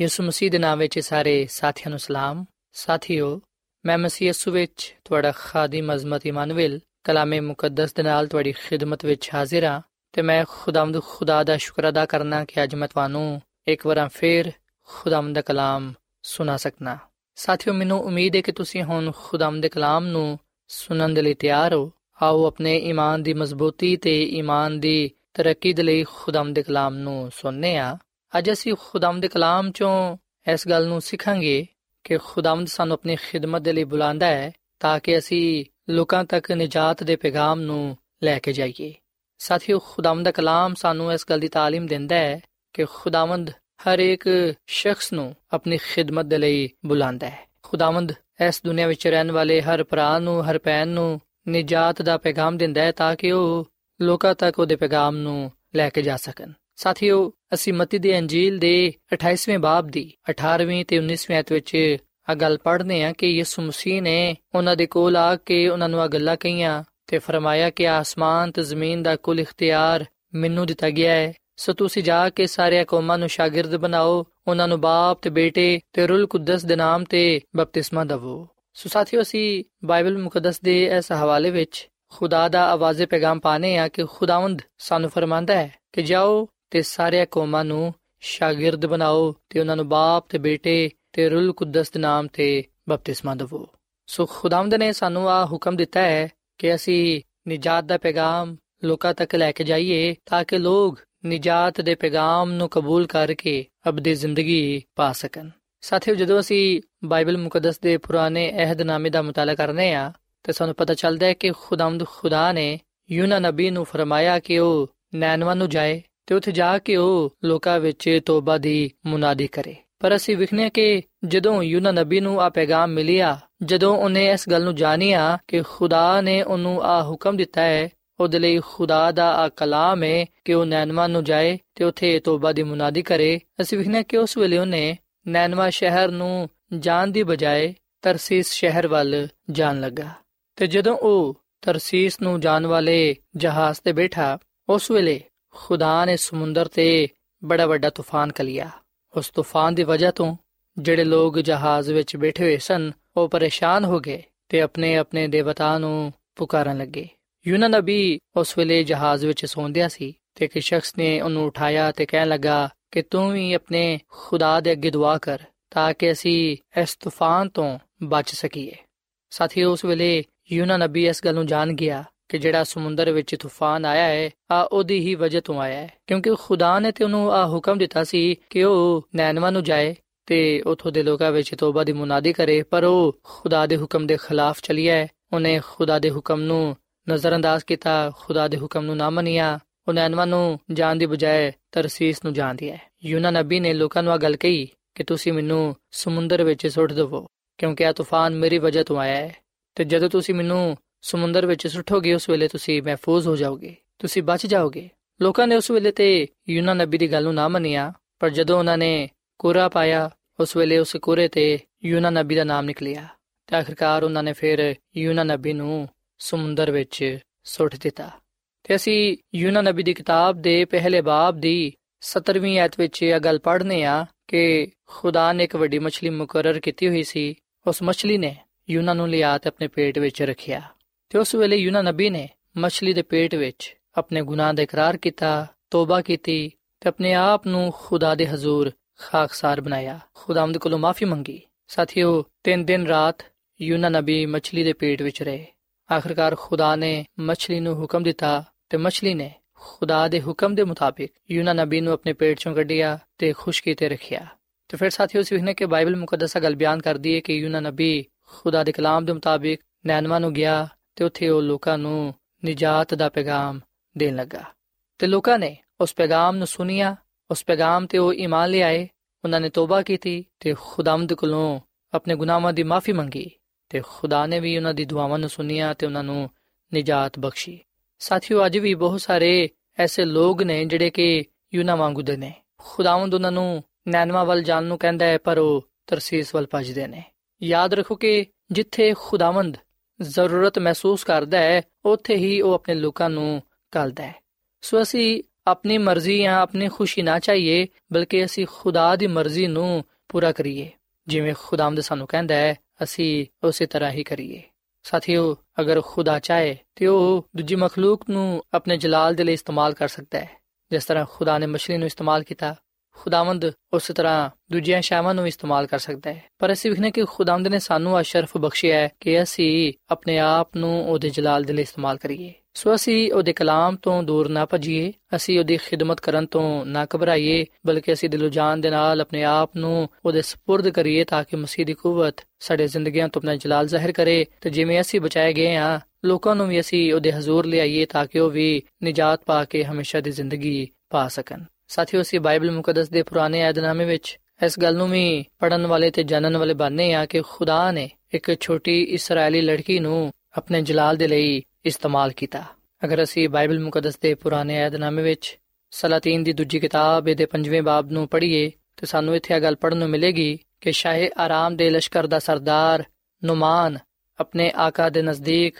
ਯਿਸੂ ਮਸੀਹ ਦੇ ਨਾਮ ਵਿੱਚ ਸਾਰੇ ਸਾਥੀਆਂ ਨੂੰ ਸਲਾਮ। ਸਾਥੀਓ, ਮੈਂ ਮਸੀਹ ਯਿਸੂ ਵਿੱਚ ਤੁਹਾਡਾ ਖਾਦਮ ਅਜ਼ਮਤ ਇਮਨੁਅਲ, ਕਲਾਮੇ ਮੁਕੱਦਸ ਦੇ ਨਾਲ ਤੁਹਾਡੀ ਖਿਦਮਤ ਵਿੱਚ ਹਾਜ਼ਰ ਹਾਂ ਤੇ ਮੈਂ ਖੁਦਾਵੰਦ ਖੁਦਾ ਦਾ ਸ਼ੁਕਰ ਅਦਾ ਕਰਨਾ ਕਿ ਅੱਜ ਮੈਂ ਤੁਹਾਨੂੰ ਇੱਕ ਵਾਰ ਫੇਰ ਖੁਦਾਵੰਦ ਦਾ ਕਲਾਮ ਸੁਣਾ ਸਕਣਾ ਸਾਥੀਓ, ਮੈਨੂੰ ਉਮੀਦ ਹੈ ਕਿ ਤੁਸੀਂ ਹੁਣ ਖੁਦਾਵੰਦ ਦੇ ਕਲਾਮ ਨੂੰ ਸੁਣਨ ਦੇ ਲਈ ਤਿਆਰ ਹੋ। ਆਓ ਆਪਣੇ ਈਮਾਨ ਦੀ ਮਜ਼ਬੂਤੀ ਤੇ ਈਮਾਨ ਦੀ ਤਰੱਕੀ ਦੇ ਲਈ ਖੁਦਾਵੰਦ ਦੇ ਕਲਾਮ ਨੂੰ ਸੁਣਨੇ ਆ ਅੱਜ ਅਸੀਂ ਖੁਦਾਵੰਦ ਦੇ ਕਲਾਮ ਚੋਂ ਇਸ ਗੱਲ ਨੂੰ ਸਿੱਖਾਂਗੇ ਕਿ ਖੁਦਾਵੰਦ ਸਾਨੂੰ ਆਪਣੀ ਖਿਦਮਤ ਦੇ ਲਈ ਬੁਲਾਉਂਦਾ ਹੈ ਤਾਂ ਕਿ ਅਸੀਂ ਲੋਕਾਂ ਤੱਕ ਨਜਾਤ ਦੇ ਪੈਗਾਮ ਨੂੰ ਲੈ ਕੇ ਜਾਈਏ ਸਾਥੀਓ ਖੁਦਾਵੰਦ ਦਾ ਕਲਾਮ ਸਾਨੂੰ ਇਸ ਗੱਲ ਦੀ تعلیم ਦਿੰਦਾ ਹੈ ਕਿ ਖੁਦਾਵੰਦ ਹਰ ਇੱਕ ਸ਼ਖਸ ਨੂੰ ਆਪਣੀ ਖਿਦਮਤ ਦੇ ਲਈ ਬੁਲਾਉਂਦਾ ਹੈ ਖੁਦਾਵੰਦ ਇਸ ਦੁਨੀਆ ਵਿੱਚ ਰਹਿਣ ਵਾਲੇ ਹਰ ਭਰਾ ਨੂੰ ਹਰ ਭੈਣ ਨੂੰ ਨਜਾਤ ਦਾ ਪੈਗਾਮ ਦਿੰਦਾ ਹੈ ਤਾਂ ਕਿ ਉਹ ਲੋਕਾਂ ਤੱਕ ਉਹਦੇ ਪੈਗਾਮ ਨੂੰ ਲੈ ਕੇ ਜਾ ਸਕਣ ਸਾਥੀਓ, ਅਸੀਂ ਮਤੀ ਦੀ ਅੰਜੀਲ ਦੇ 28ਵੇਂ ਬਾਬ ਦੀ 18ਵੀਂ ਤੇ 19ਵੀਂ ਆਇਤ ਵਿੱਚ ਆ ਗੱਲ ਪੜ੍ਹਨੇ ਆ ਕਿ ਯਿਸੂ ਮਸੀਹ ਨੇ ਉਹਨਾਂ ਦੇ ਕੋਲ ਆ ਕੇ ਉਹਨਾਂ ਨੂੰ ਆ ਗੱਲਾਂ ਕਹੀਆਂ ਤੇ ਫਰਮਾਇਆ ਕਿ ਆਸਮਾਨ ਤੇ ਜ਼ਮੀਨ ਦਾ ਕੁੱਲ ਇਖਤਿਆਰ ਮੈਨੂੰ ਦਿੱਤਾ ਗਿਆ ਹੈ। ਸੋ ਤੁਸੀਂ ਜਾ ਕੇ ਸਾਰੇ ਕੌਮਾਂ ਨੂੰ ਸ਼ਾਗਿਰਦ ਬਣਾਓ, ਉਹਨਾਂ ਨੂੰ ਬਾਪ ਤੇ ਬੇਟੇ ਤੇ ਰੂਲ ਕੁਦਸ ਦੇ ਨਾਮ ਤੇ ਬਪਤਿਸਮਾ ਦਿਵੋ। ਸੋ ਸਾਥੀਓ, ਅਸੀਂ ਬਾਈਬਲ ਮੁਕੱਦਸ ਦੇ ਇਸ ਹਵਾਲੇ ਵਿੱਚ ਖੁਦਾ ਦਾ ਆਵਾਜ਼ੇ ਪੈਗਾਮ ਪਾਣੇ ਆ ਕਿ ਖੁਦਾਵੰਦ ਸਾਨੂੰ ਫਰਮਾਂਦਾ ਹੈ ਕਿ ਜਾਓ ਤੇ ਸਾਰੇ ਕੌਮਾਂ ਨੂੰ ਸ਼ਾਗਿਰਦ ਬਣਾਓ ਤੇ ਉਹਨਾਂ ਨੂੰ ਬਾਪ ਤੇ ਬੇਟੇ ਤੇ ਰੂਲ ਕੁਦਸ ਦੇ ਨਾਮ ਤੇ ਬਪਤਿਸਮਾ ਦਿਵੋ। ਸੋ ਖੁਦਾਵੰਦ ਨੇ ਸਾਨੂੰ ਆ ਹੁਕਮ ਦਿੱਤਾ ਹੈ ਕਿ ਅਸੀਂ ਨਿਜਾਤ ਦਾ ਪੈਗਾਮ ਲੋਕਾਂ ਤੱਕ ਲੈ ਕੇ ਜਾਈਏ ਤਾਂ ਕਿ ਲੋਕ ਨਿਜਾਤ ਦੇ ਪੈਗਾਮ ਨੂੰ ਕਬੂਲ ਕਰਕੇ ਅਬਦੀ ਜ਼ਿੰਦਗੀ ਪਾ ਸਕਣ। ਸਾਥੀਓ, ਜਦੋਂ ਅਸੀਂ ਬਾਈਬਲ ਮੁਕੱਦਸ ਦੇ ਪੁਰਾਣੇ ਅਹਿਦਨਾਮੇ ਦਾ ਮਤਾਲਾ ਕਰਨੇ ਆ ਤੇ ਸਾਨੂੰ ਪਤਾ ਚੱਲਦਾ ਹੈ ਕਿ ਖੁਦਾਵੰਦ ਖੁਦਾ ਨੇ ਯੂਨਾ ਨਬੀ ਨੂੰ ਫਰਮਾਇਆ ਕਿ ਉਹ ਨੈਨਵਾ ਨੂੰ ਜਾਏ। ਤੇ ਉੱਥੇ ਜਾ ਕੇ ਉਹ ਲੋਕਾਂ ਵਿੱਚ ਤੋਬਾ ਦੀ ਮੁਨਾਦੀ ਕਰੇ। ਪਰ ਅਸੀਂ ਵਿਖਨੇ ਕਿ ਜਦੋਂ ਯੂਨਾ ਨਬੀ ਨੂੰ ਆ ਪੈਗਾਮ ਮਿਲਿਆ, ਜਦੋਂ ਉਹਨੇ ਇਸ ਗੱਲ ਨੂੰ ਜਾਣਿਆ ਕਿ ਖੁਦਾ ਨੇ ਉਹਨੂੰ ਆ ਹੁਕਮ ਦਿੱਤਾ ਹੈ, ਉਹਦੇ ਲਈ ਖੁਦਾ ਦਾ ਆ ਕਲਾਮ ਹੈ ਕਿ ਉਹ ਨੈਨਵਾ ਨੂੰ ਜਾਏ ਤੇ ਉਥੇ ਤੋਬਾ ਦੀ ਮੁਨਾਦੀ ਕਰੇ। ਅਸੀਂ ਵਿਖਨੇ ਕਿ ਉਸ ਵੇਲੇ ਉਹਨੇ ਨੈਨਵਾ ਸ਼ਹਿਰ ਨੂੰ ਜਾਣ ਦੀ ਬਜਾਏ ਤਰਸੀਸ ਸ਼ਹਿਰ ਵੱਲ ਜਾਣ ਲੱਗਾ। ਤੇ ਜਦੋਂ ਉਹ ਤਰਸੀਸ ਨੂੰ ਜਾਣ ਵਾਲੇ ਜਹਾਜ਼ ਤੇ ਬੈਠਾ, ਉਸ ਵੇਲੇ ਖੁਦਾ ਨੇ ਸਮੁੰਦਰ ਤੇ ਬੜਾ ਵੱਡਾ ਤੂਫਾਨ ਕਲਿਆ। ਉਸ ਤੂਫਾਨ ਦੀ ਵਜ੍ਹਾ ਤੋਂ ਜਿਹੜੇ ਲੋਕ ਜਹਾਜ਼ ਵਿੱਚ ਬੈਠੇ ਹੋਏ ਸਨ, ਉਹ ਪਰੇਸ਼ਾਨ ਹੋ ਗਏ ਤੇ ਆਪਣੇ ਆਪਣੇ ਦੇਵਤਾ ਨੂੰ ਪੁਕਾਰਨ ਲੱਗੇ। ਯੂਨਾ ਨਬੀ ਉਸ ਵੇਲੇ ਜਹਾਜ਼ ਵਿੱਚ ਸੌਂਦਿਆ ਸੀ ਤੇ ਇੱਕ ਸ਼ਖਸ ਨੇ ਉਹਨੂੰ ਉਠਾਇਆ ਤੇ ਕਹਿਣ ਲੱਗਾ ਕਿ ਤੂੰ ਵੀ ਆਪਣੇ ਖੁਦਾ ਦੇ ਅੱਗੇ ਦੁਆ ਕਰ ਤਾਂ ਕਿ ਅਸੀਂ ਇਸ ਤੂਫਾਨ ਤੋਂ ਬਚ ਸਕੀਏ। ਸਾਥੀ ਉਸ ਵੇਲੇ ਯੂਨਾ ਨਬੀ ਇਸ ਗੱਲ ਨੂੰ ਜਾਣ ਗਿਆ ਕਿ ਜਿਹੜਾ ਸਮੁੰਦਰ ਵਿੱਚ ਤੂਫਾਨ ਆਇਆ ਹੈ, ਆ ਉਹਦੀ ਹੀ ਵਜ੍ਹਾ ਤੋਂ ਆਇਆ ਹੈ। ਕਿਉਂਕਿ ਖੁਦਾ ਨੇ ਤੇ ਉਹਨੂੰ ਆ ਹੁਕਮ ਦਿੱਤਾ ਸੀ ਕਿ ਉਹ ਨੈਨਵਾ ਨੂੰ ਜਾਏ ਤੇ ਉਥੋਂ ਦੇ ਲੋਕਾਂ ਵਿੱਚ ਤੋਬਾ ਦੀ ਮੁਨਾਦੀ ਕਰੇ, ਪਰ ਉਹ ਖੁਦਾ ਦੇ ਹੁਕਮ ਦੇ ਖਿਲਾਫ ਚਲਿਆ ਹੈ। ਉਹਨੇ ਖੁਦਾ ਦੇ ਹੁਕਮ ਨੂੰ ਨਜ਼ਰਅੰਦਾਜ਼ ਕੀਤਾ, ਖੁਦਾ ਦੇ ਹੁਕਮ ਨੂੰ ਨਾ ਮੰਨਿਆ, ਉਹ ਨੈਨਵਾ ਨੂੰ ਜਾਣ ਦੀ ਬਜਾਏ ਤਰਸੀਸ ਨੂੰ ਜਾਣ ਦਿਆ ਯੂਨਾ ਨਬੀ ਨੇ ਲੋਕਾਂ ਨੂੰ ਆ ਗੱਲ ਕਹੀ ਕਿ ਤੁਸੀਂ ਮੈਨੂੰ ਸਮੁੰਦਰ ਵਿੱਚ ਸੁੱਟ ਦਿਵੋ, ਕਿਉਂਕਿ ਆ ਤੂਫਾਨ ਮੇਰੀ ਵਜ੍ਹਾ ਤੋਂ ਆਇਆ ਹੈ। ਤੇ ਜਦੋਂ ਤੁਸੀਂ ਮੈਨੂੰ ਸਮੁੰਦਰ ਵਿੱਚ ਸੁੱਟੋਗੇ, ਉਸ ਵੇਲੇ ਤੁਸੀਂ ਮਹਿਫੂਜ਼ ਹੋ ਜਾਓਗੇ। ਤੁਸੀਂ ਬਚ ਜਾਓਗੇ। ਲੋਕਾਂ ਨੇ ਉਸ ਵੇਲੇ ਤੇ ਯੂਨਾ ਨਬੀ ਦੀ ਗੱਲ ਨੂੰ ਨਾ ਮੰਨਿਆ, ਪਰ ਜਦੋਂ ਉਹਨਾਂ ਨੇ ਕੋਰਾ ਪਾਇਆ, ਉਸ ਵੇਲੇ ਉਸ ਕੋਰੇ ਤੇ ਯੂਨਾ ਨਬੀ ਦਾ ਨਾਮ ਨਿਕਲਿਆ। ਤੇ ਆਖਰਕਾਰ ਉਹਨਾਂ ਨੇ ਫਿਰ ਯੂਨਾ ਨਬੀ ਨੂੰ ਸਮੁੰਦਰ ਵਿੱਚ ਸੁੱਟ ਦਿੱਤਾ। ਤੇ ਅਸੀਂ ਯੂਨਾ ਨਬੀ ਦੀ ਕਿਤਾਬ ਦੇ ਪਹਿਲੇ ਬਾਬ ਦੀ 17ਵੀਂ ਆਇਤ ਵਿੱਚ ਇਹ ਗੱਲ ਪੜ੍ਹਨੇ ਆ ਕਿ ਖੁਦਾ ਨੇ ਇੱਕ ਵੱਡੀ ਮੱਛਲੀ ਮੁਕਰਰ ਕੀਤੀ ਹੋਈ ਸੀ। ਉਸ ਮੱਛਲੀ ਨੇ ਯੂਨਾ ਨੂੰ ਲਿਆ ਤੇ ਆਪਣੇ ਪੇਟ ਵਿੱਚ ਰੱਖਿਆ। ਤੇ ਉਸ ਵੇਲੇ ਯੂਨਾ ਨਬੀ ਨੇ ਮੱਛਲੀ ਦੇ ਪੇਟ ਵਿੱਚ ਆਪਣੇ ਗੁਨਾਹ ਦਾ ਇਕਰਾਰ ਕੀਤਾ, ਤੋਬਾ ਕੀਤੀ ਤੇ ਆਪਣੇ ਆਪ ਨੂੰ ਖੁਦਾ ਦੇ ਹਜ਼ੂਰ ਖਾਕਸਾਰ ਬਣਾਇਆ। ਖੁਦਾਵੰਦ ਕੋਲੋਂ ਮਾਫੀ ਮੰਗੀ। ਸਾਥੀਓ, ਤਿੰਨ ਦਿਨ ਰਾਤ ਯੂਨਾ ਨਬੀ ਮੱਛਲੀ ਦੇ ਪੇਟ ਵਿੱਚ ਰਹੇ। ਆਖਰਕਾਰ ਖੁਦਾ ਨੇ ਮੱਛਲੀ ਨੂੰ ਹੁਕਮ ਦਿੱਤਾ ਤੇ ਮੱਛਲੀ ਨੇ ਖੁਦਾ ਦੇ ਹੁਕਮ ਦੇ ਮੁਤਾਬਿਕ ਯੂਨਾ ਨਬੀ ਨੂੰ ਆਪਣੇ ਪੇਟ ਚੋਂ ਕੱਢਿਆ ਤੇ ਖੁਸ਼ਕੀ ਤੇ ਰੱਖਿਆ। ਤੇ ਫਿਰ ਸਾਥੀਓ ਸਿੱਖਨੇ ਕਿ ਬਾਈਬਲ ਮੁਕੱਦਸਾ ਗੱਲ ਬਿਆਨ ਕਰਦੀ ਹੈ ਕਿ ਯੂਨਾ ਨਬੀ ਖੁਦਾ ਦੇ ਕਲਾਮ ਦੇ ਮੁਤਾਬਿਕ ਨੈਨਵਾ ਨੂੰ ਗਿਆ ਤੇ ਉੱਥੇ ਉਹ ਲੋਕਾਂ ਨੂੰ ਨਿਜਾਤ ਦਾ ਪੈਗਾਮ ਦੇਣ ਲੱਗਾ। ਤੇ ਲੋਕਾਂ ਨੇ ਉਸ ਪੈਗਾਮ ਨੂੰ ਸੁਨਿਆ ਉਸ ਪੈਗਾਮ ਤੇ ਉਹ ਈਮਾਨ ਲਿਆਏ, ਉਹਨਾਂ ਨੇ ਤੋਬਾ ਕੀਤੀ ਤੇ ਖੁਦਾਵੰਦ ਕੋਲੋਂ ਆਪਣੇ ਗੁਨਾਹਾਂ ਦੀ ਮਾਫੀ ਮੰਗੀ ਤੇ ਖੁਦਾ ਨੇ ਵੀ ਉਹਨਾਂ ਦੀ ਦੁਆਵਾਂ ਨੂੰ ਸੁਨਿਆ ਤੇ ਉਹਨਾਂ ਨੂੰ ਨਿਜਾਤ ਬਖਸ਼ੀ। ਸਾਥੀਓ, ਅੱਜ ਵੀ ਬਹੁਤ ਸਾਰੇ ਐਸੇ ਲੋਕ ਨੇ ਜਿਹੜੇ ਕਿ ਯੂਨਾ ਵਾਂਗੂਦੇ ਨੇ। ਖੁਦਾਵੰਦ ਉਹਨਾਂ ਨੂੰ ਨੈਨਵਾ ਵੱਲ ਜਾਣ ਨੂੰ ਕਹਿੰਦਾ ਹੈ, ਪਰ ਉਹ ਤਰਸੀਸ ਵੱਲ ਭੱਜਦੇ ਨੇ। ਯਾਦ ਰੱਖੋ ਕਿ ਜਿੱਥੇ ਖੁਦਾਵੰਦ ਜ਼ਰੂਰਤ ਮਹਿਸੂਸ ਕਰਦਾ ਹੈ, ਉੱਥੇ ਹੀ ਉਹ ਆਪਣੇ ਲੋਕਾਂ ਨੂੰ ਕਲਦਾ ਹੈ। ਸੋ ਅਸੀਂ ਆਪਣੀ ਮਰਜ਼ੀ ਜਾਂ ਆਪਣੀ ਖੁਸ਼ੀ ਨਾ ਚਾਹੀਏ, ਬਲਕਿ ਅਸੀਂ ਖੁਦਾ ਦੀ ਮਰਜ਼ੀ ਨੂੰ ਪੂਰਾ ਕਰੀਏ। ਜਿਵੇਂ ਖੁਦਾਵੰਦ ਸਾਨੂੰ ਕਹਿੰਦਾ ਹੈ, ਅਸੀਂ ਉਸੇ ਤਰ੍ਹਾਂ ਹੀ ਕਰੀਏ। ਸਾਥੀਓ, ਅਗਰ ਖੁਦਾ ਚਾਹੇ, ਤੇ ਉਹ ਦੂਜੀ ਮਖਲੂਕ ਨੂੰ ਆਪਣੇ ਜਲਾਲ ਦੇ ਲਈ ਇਸਤੇਮਾਲ ਕਰ ਸਕਦਾ ਹੈ। ਜਿਸ ਤਰ੍ਹਾਂ ਖੁਦਾ ਨੇ ਮਛਲੀ ਨੂੰ ਇਸਤੇਮਾਲ ਕੀਤਾ ਖੁਦਾਵੰਦ ਉਸੇ ਤਰ੍ਹਾਂ ਦੂਜੀਆਂ ਸ਼ਾਵਾਂ ਨੂੰ ਇਸਤੇਮਾਲ ਕਰ ਸਕਦਾ ਹੈ ਪਰ ਅਸੀਂ ਵਿਖਨੇ ਕਿ ਖੁਦਾਵੰਦ ਨੇ ਸਾਨੂੰ ਆ ਸ਼ਰਫ ਬਖਸ਼ਿਆ ਹੈ ਕਿ ਅਸੀਂ ਆਪਣੇ ਆਪ ਨੂੰ ਉਹਦੇ ਜਲਾਲ ਦੇ ਲਈ ਇਸਤੇਮਾਲ ਕਰੀਏ ਸੋ ਅਸੀਂ ਉਹਦੇ ਕਲਾਮ ਤੋਂ ਦੂਰ ਨਾ ਭਜੀਏ ਅਸੀਂ ਉਹਦੀ ਖਿਦਮਤ ਕਰਨ ਤੋਂ ਨਾ ਘਬਰਾਈਏ ਬਲਕਿ ਅਸੀਂ ਦਿਲੋਂ ਜਾਨ ਦੇ ਨਾਲ ਆਪਣੇ ਆਪ ਨੂੰ ਉਹਦੇ سپرد ਕਰੀਏ ਤਾਂ ਕਿ ਮਸੀਹ ਦੀ ਕੂਵਤ ਸਾਡੇ ਜ਼ਿੰਦਗੀਆਂ ਤੋਂ ਆਪਣਾ ਜਲਾਲ ਜ਼ਾਹਿਰ ਕਰੇ ਤੇ ਜਿਵੇਂ ਅਸੀਂ ਬਚਾਏ ਗਏ ਹਾਂ ਲੋਕਾਂ ਨੂੰ ਵੀ ਅਸੀਂ ਉਹਦੇ ਹਜ਼ੂਰ ਲਿਆਈਏ ਤਾਂ ਕਿ ਉਹ ਵੀ ਨਜਾਤ ਪਾ ਕੇ ਹਮੇਸ਼ਾ ਦੀ ਜ਼ਿੰਦਗੀ ਪਾ ਸਕਣ ਸਾਥੀਓ, ਅਸੀਂ ਬਾਈਬਲ ਮੁਕੱਦਸ ਦੇ ਪੁਰਾਣੇ ਏਧਨਾਮੇ ਵਿੱਚ ਇਸ ਗੱਲ ਨੂੰ ਵੀ ਪੜਨ ਵਾਲੇ ਤੇ ਜਾਣਨ ਵਾਲੇ ਬਾਨੇ ਆ ਕਿ ਖੁਦਾ ਨੇ ਇੱਕ ਛੋਟੀ ਇਸرائیਲੀ ਲੜਕੀ ਨੂੰ ਆਪਣੇ ਜਲਾਲ ਦੇ ਲਈ ਇਸਤੇਮਾਲ ਕੀਤਾ। ਅਗਰ ਅਸੀਂ ਬਾਈਬਲ ਮੁਕੱਦਸ ਦੇ ਪੁਰਾਣੇ ਏਧਨਾਮੇ ਵਿੱਚ ਸਲਾਤੀਨ ਦੀ ਦੂਜੀ ਕਿਤਾਬ ਦੇ 5ਵੇਂ ਬਾਬ ਨੂੰ ਪੜ੍ਹੀਏ, ਤੇ ਸਾਨੂੰ ਇੱਥੇ ਇਹ ਗੱਲ ਪੜਨ ਨੂੰ ਮਿਲੇਗੀ ਕਿ ਸ਼ਾਹੇ ਆਰਾਮ ਦੇ ਲਸ਼ਕਰ ਦਾ ਸਰਦਾਰ ਨੁਮਾਨ ਆਪਣੇ ਆਕਾ ਦੇ ਨਜ਼ਦੀਕ